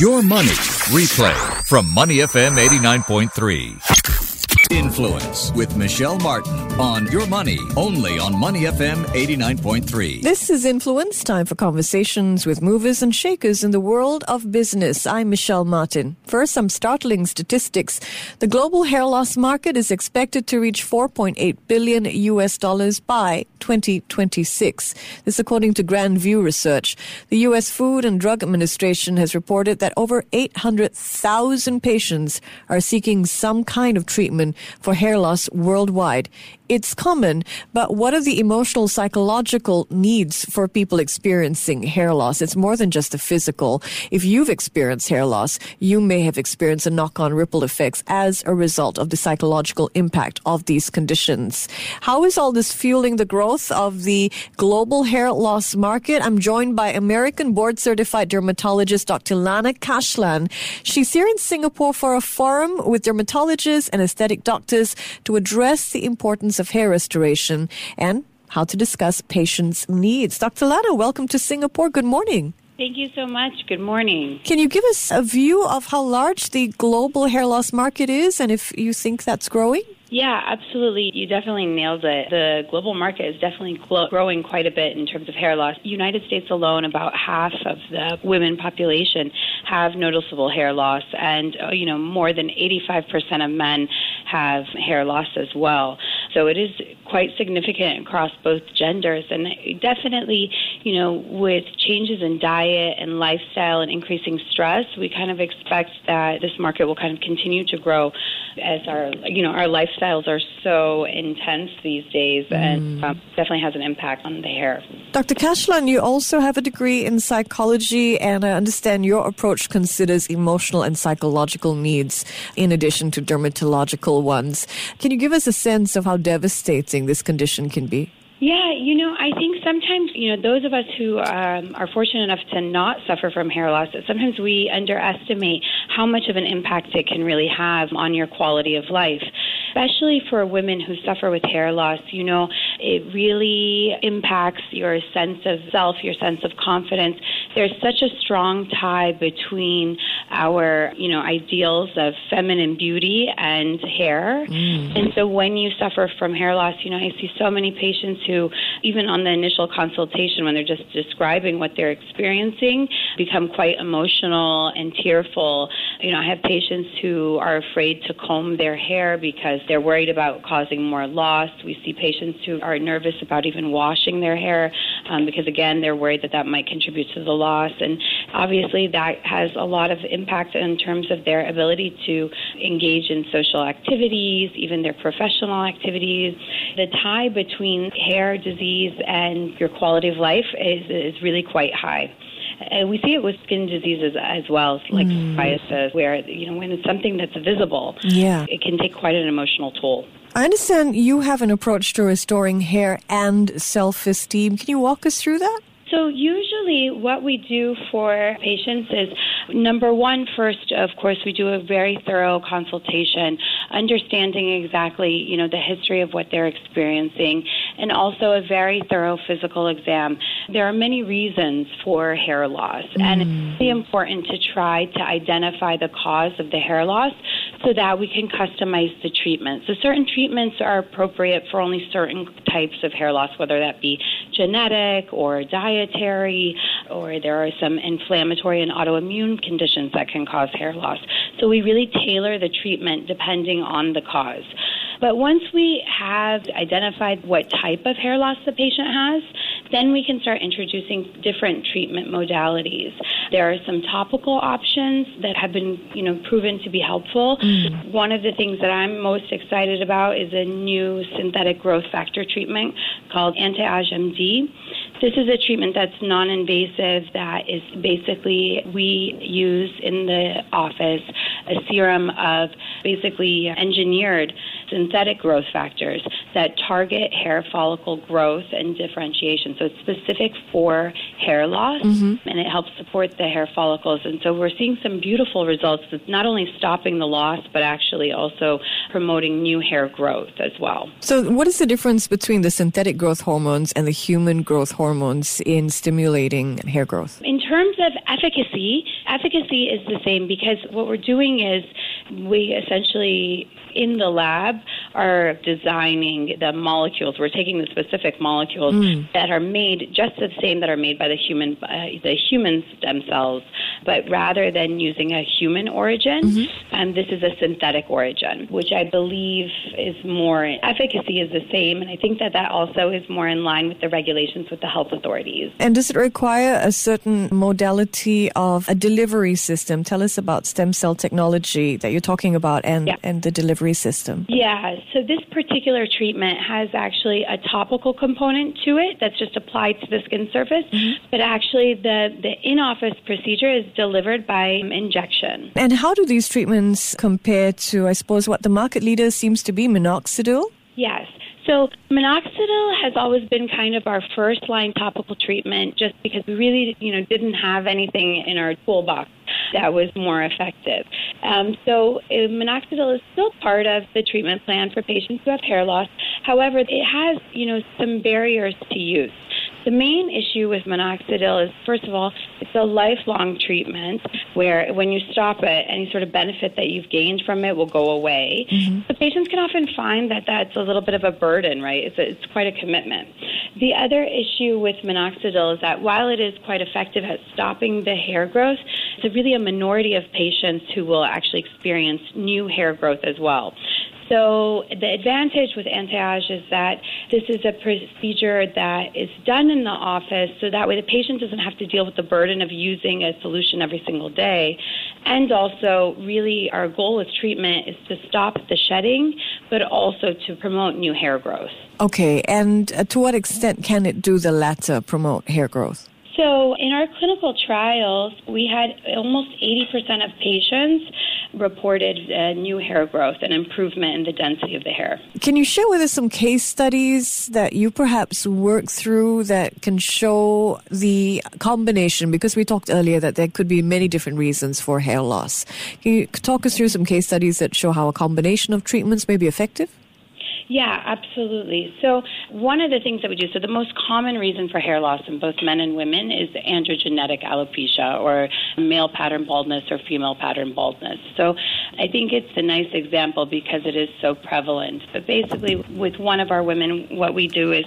Your Money Replay from Money FM 89.3. Influence with Michelle Martin on Your Money, only on Money FM 89.3. This is Influence, time for conversations with movers and shakers in the world of business. I'm Michelle Martin. First, some startling statistics. The global hair loss market is expected to reach 4.8 billion US dollars by 2026. This according to Grand View Research. The US Food and Drug Administration has reported that over 800,000 patients are seeking some kind of treatment for hair loss worldwide it's common, but what are the emotional, psychological needs for people experiencing hair loss? It's more than just the physical. If you've experienced hair loss, you may have experienced a knock on ripple effects as a result of the psychological impact of these conditions. How is all this fueling the growth of the global hair loss market? I'm joined by American board certified dermatologist Dr. Lana Kashlan. She's here in Singapore for a forum with dermatologists and aesthetic doctors to address the importance of hair restoration and how to discuss patients' needs. Dr. Lana, welcome to Singapore. Good morning. Thank you so much. Good morning. Can you give us a view of how large the global hair loss market is and if you think that's growing? Yeah, absolutely. You definitely nailed it. The global market is definitely growing quite a bit in terms of hair loss. United States alone, about half of the women population have noticeable hair loss, and uh, you know more than 85% of men have hair loss as well. So it is quite significant across both genders, and definitely, you know, with changes in diet and lifestyle and increasing stress, we kind of expect that this market will kind of continue to grow as our, you know, our lifestyles are so intense these days, mm. and um, definitely has an impact on the hair. Dr. Kashlan, you also have a degree in psychology, and I understand your approach considers emotional and psychological needs in addition to dermatological ones. Can you give us a sense of how devastating this condition can be? Yeah, you know, I think sometimes, you know, those of us who um, are fortunate enough to not suffer from hair loss, sometimes we underestimate how much of an impact it can really have on your quality of life especially for women who suffer with hair loss, you know, it really impacts your sense of self, your sense of confidence. There's such a strong tie between our, you know, ideals of feminine beauty and hair. Mm. And so when you suffer from hair loss, you know, I see so many patients who, even on the initial consultation, when they're just describing what they're experiencing, become quite emotional and tearful. You know, I have patients who are afraid to comb their hair because they're worried about causing more loss. We see patients who are nervous about even washing their hair um, because, again, they're worried that that might contribute to the loss. And obviously, that has a lot of impact in terms of their ability to engage in social activities, even their professional activities. The tie between hair disease and your quality of life is, is really quite high. And we see it with skin diseases as well, like mm. psoriasis, where you know when it's something that's visible, yeah, it can take quite an emotional toll. I understand you have an approach to restoring hair and self-esteem. Can you walk us through that? So, usually, what we do for patients is number one, first, of course, we do a very thorough consultation, understanding exactly, you know, the history of what they're experiencing, and also a very thorough physical exam. There are many reasons for hair loss, mm. and it's really important to try to identify the cause of the hair loss so that we can customize the treatment. So, certain treatments are appropriate for only certain types of hair loss, whether that be genetic or dietary, or there are some inflammatory and autoimmune conditions that can cause hair loss. So, we really tailor the treatment depending on the cause. But once we have identified what type of hair loss the patient has, then we can start introducing different treatment modalities. There are some topical options that have been, you know, proven to be helpful. Mm. One of the things that I'm most excited about is a new synthetic growth factor treatment called AnteAGE MD. This is a treatment that's non invasive, that is basically we use in the office a serum of basically engineered synthetic growth factors that target hair follicle growth and differentiation. So it's specific for hair loss mm-hmm. and it helps support the hair follicles. And so we're seeing some beautiful results that's not only stopping the loss, but actually also promoting new hair growth as well. So, what is the difference between the synthetic growth hormones and the human growth hormones in stimulating hair growth? In terms of efficacy, efficacy is the same because what we're doing is we essentially in the lab are designing the molecules. We're taking the specific molecules mm. that are made just the same that are made by the human uh, the human stem cells, but rather than using a human origin, mm-hmm. um, this is a synthetic origin, which I believe is more efficacy is the same, and I think that that also is more in line with the regulations with the health authorities. And does it require a certain modality of a delivery system? Tell us about stem cell technology that you're talking about and yeah. and the delivery system? Yeah, so this particular treatment has actually a topical component to it that's just applied to the skin surface, mm-hmm. but actually the, the in office procedure is delivered by injection. And how do these treatments compare to, I suppose, what the market leader seems to be, minoxidil? Yes. So minoxidil has always been kind of our first line topical treatment just because we really, you know, didn't have anything in our toolbox that was more effective. Um, so uh, minoxidil is still part of the treatment plan for patients who have hair loss. However, it has, you know, some barriers to use. The main issue with minoxidil is, first of all, it's a lifelong treatment where when you stop it, any sort of benefit that you've gained from it will go away. Mm-hmm. The patients can often find that that's a little bit of a burden, right? It's, a, it's quite a commitment. The other issue with minoxidil is that while it is quite effective at stopping the hair growth, it's really a minority of patients who will actually experience new hair growth as well. So the advantage with AnteAGE is that this is a procedure that is done in the office, so that way the patient doesn't have to deal with the burden of using a solution every single day. And also, really, our goal with treatment is to stop the shedding, but also to promote new hair growth. Okay, and uh, to what extent can it do the latter, promote hair growth? So, in our clinical trials, we had almost 80% of patients reported uh, new hair growth and improvement in the density of the hair. Can you share with us some case studies that you perhaps worked through that can show the combination? Because we talked earlier that there could be many different reasons for hair loss. Can you talk us through some case studies that show how a combination of treatments may be effective? Yeah, absolutely. So, one of the things that we do, so the most common reason for hair loss in both men and women is androgenetic alopecia or male pattern baldness or female pattern baldness. So, I think it's a nice example because it is so prevalent. But basically, with one of our women, what we do is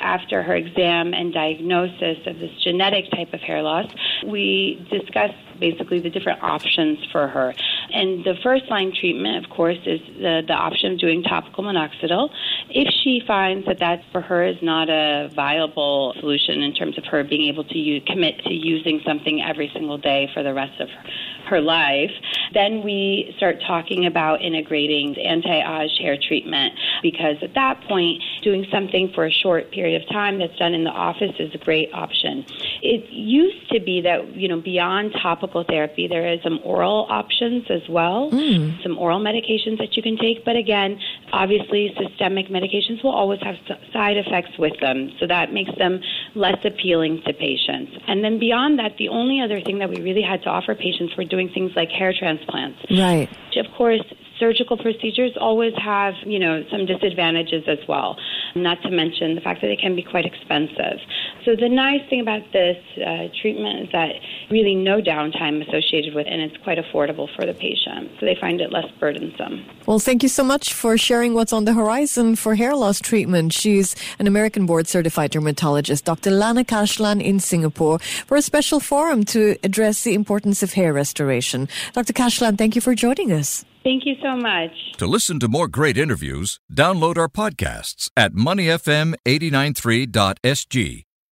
after her exam and diagnosis of this genetic type of hair loss, we discuss basically the different options for her. And the first line treatment, of course, is the, the option of doing topical minoxidil. If she finds that that for her is not a viable solution in terms of her being able to use, commit to using something every single day for the rest of her, her life, then we start talking about integrating AnteAGE hair treatment because at that point, doing something for a short period of time that's done in the office is a great option. It used to be that, you know, beyond topical therapy, there is some oral options as well, mm. some oral medications that you can take. But again, obviously, systemic medications will always have side effects with them. So that makes them less appealing to patients. And then beyond that, the only other thing that we really had to offer patients were doing things like hair transplants. Right. Which, of course, surgical procedures always have, you know, some disadvantages as well, not to mention the fact that they can be quite expensive. So the nice thing about this uh, treatment is that really no downtime associated with it, and it's quite affordable for the patient. So they find it less burdensome. Well, thank you so much for sharing what's on the horizon for hair loss treatment. She's an American board certified dermatologist, Dr. Lana Kashlan in Singapore, for a special forum to address the importance of hair restoration. Dr. Kashlan, thank you for joining us. Thank you so much. To listen to more great interviews, download our podcasts at moneyfm893.sg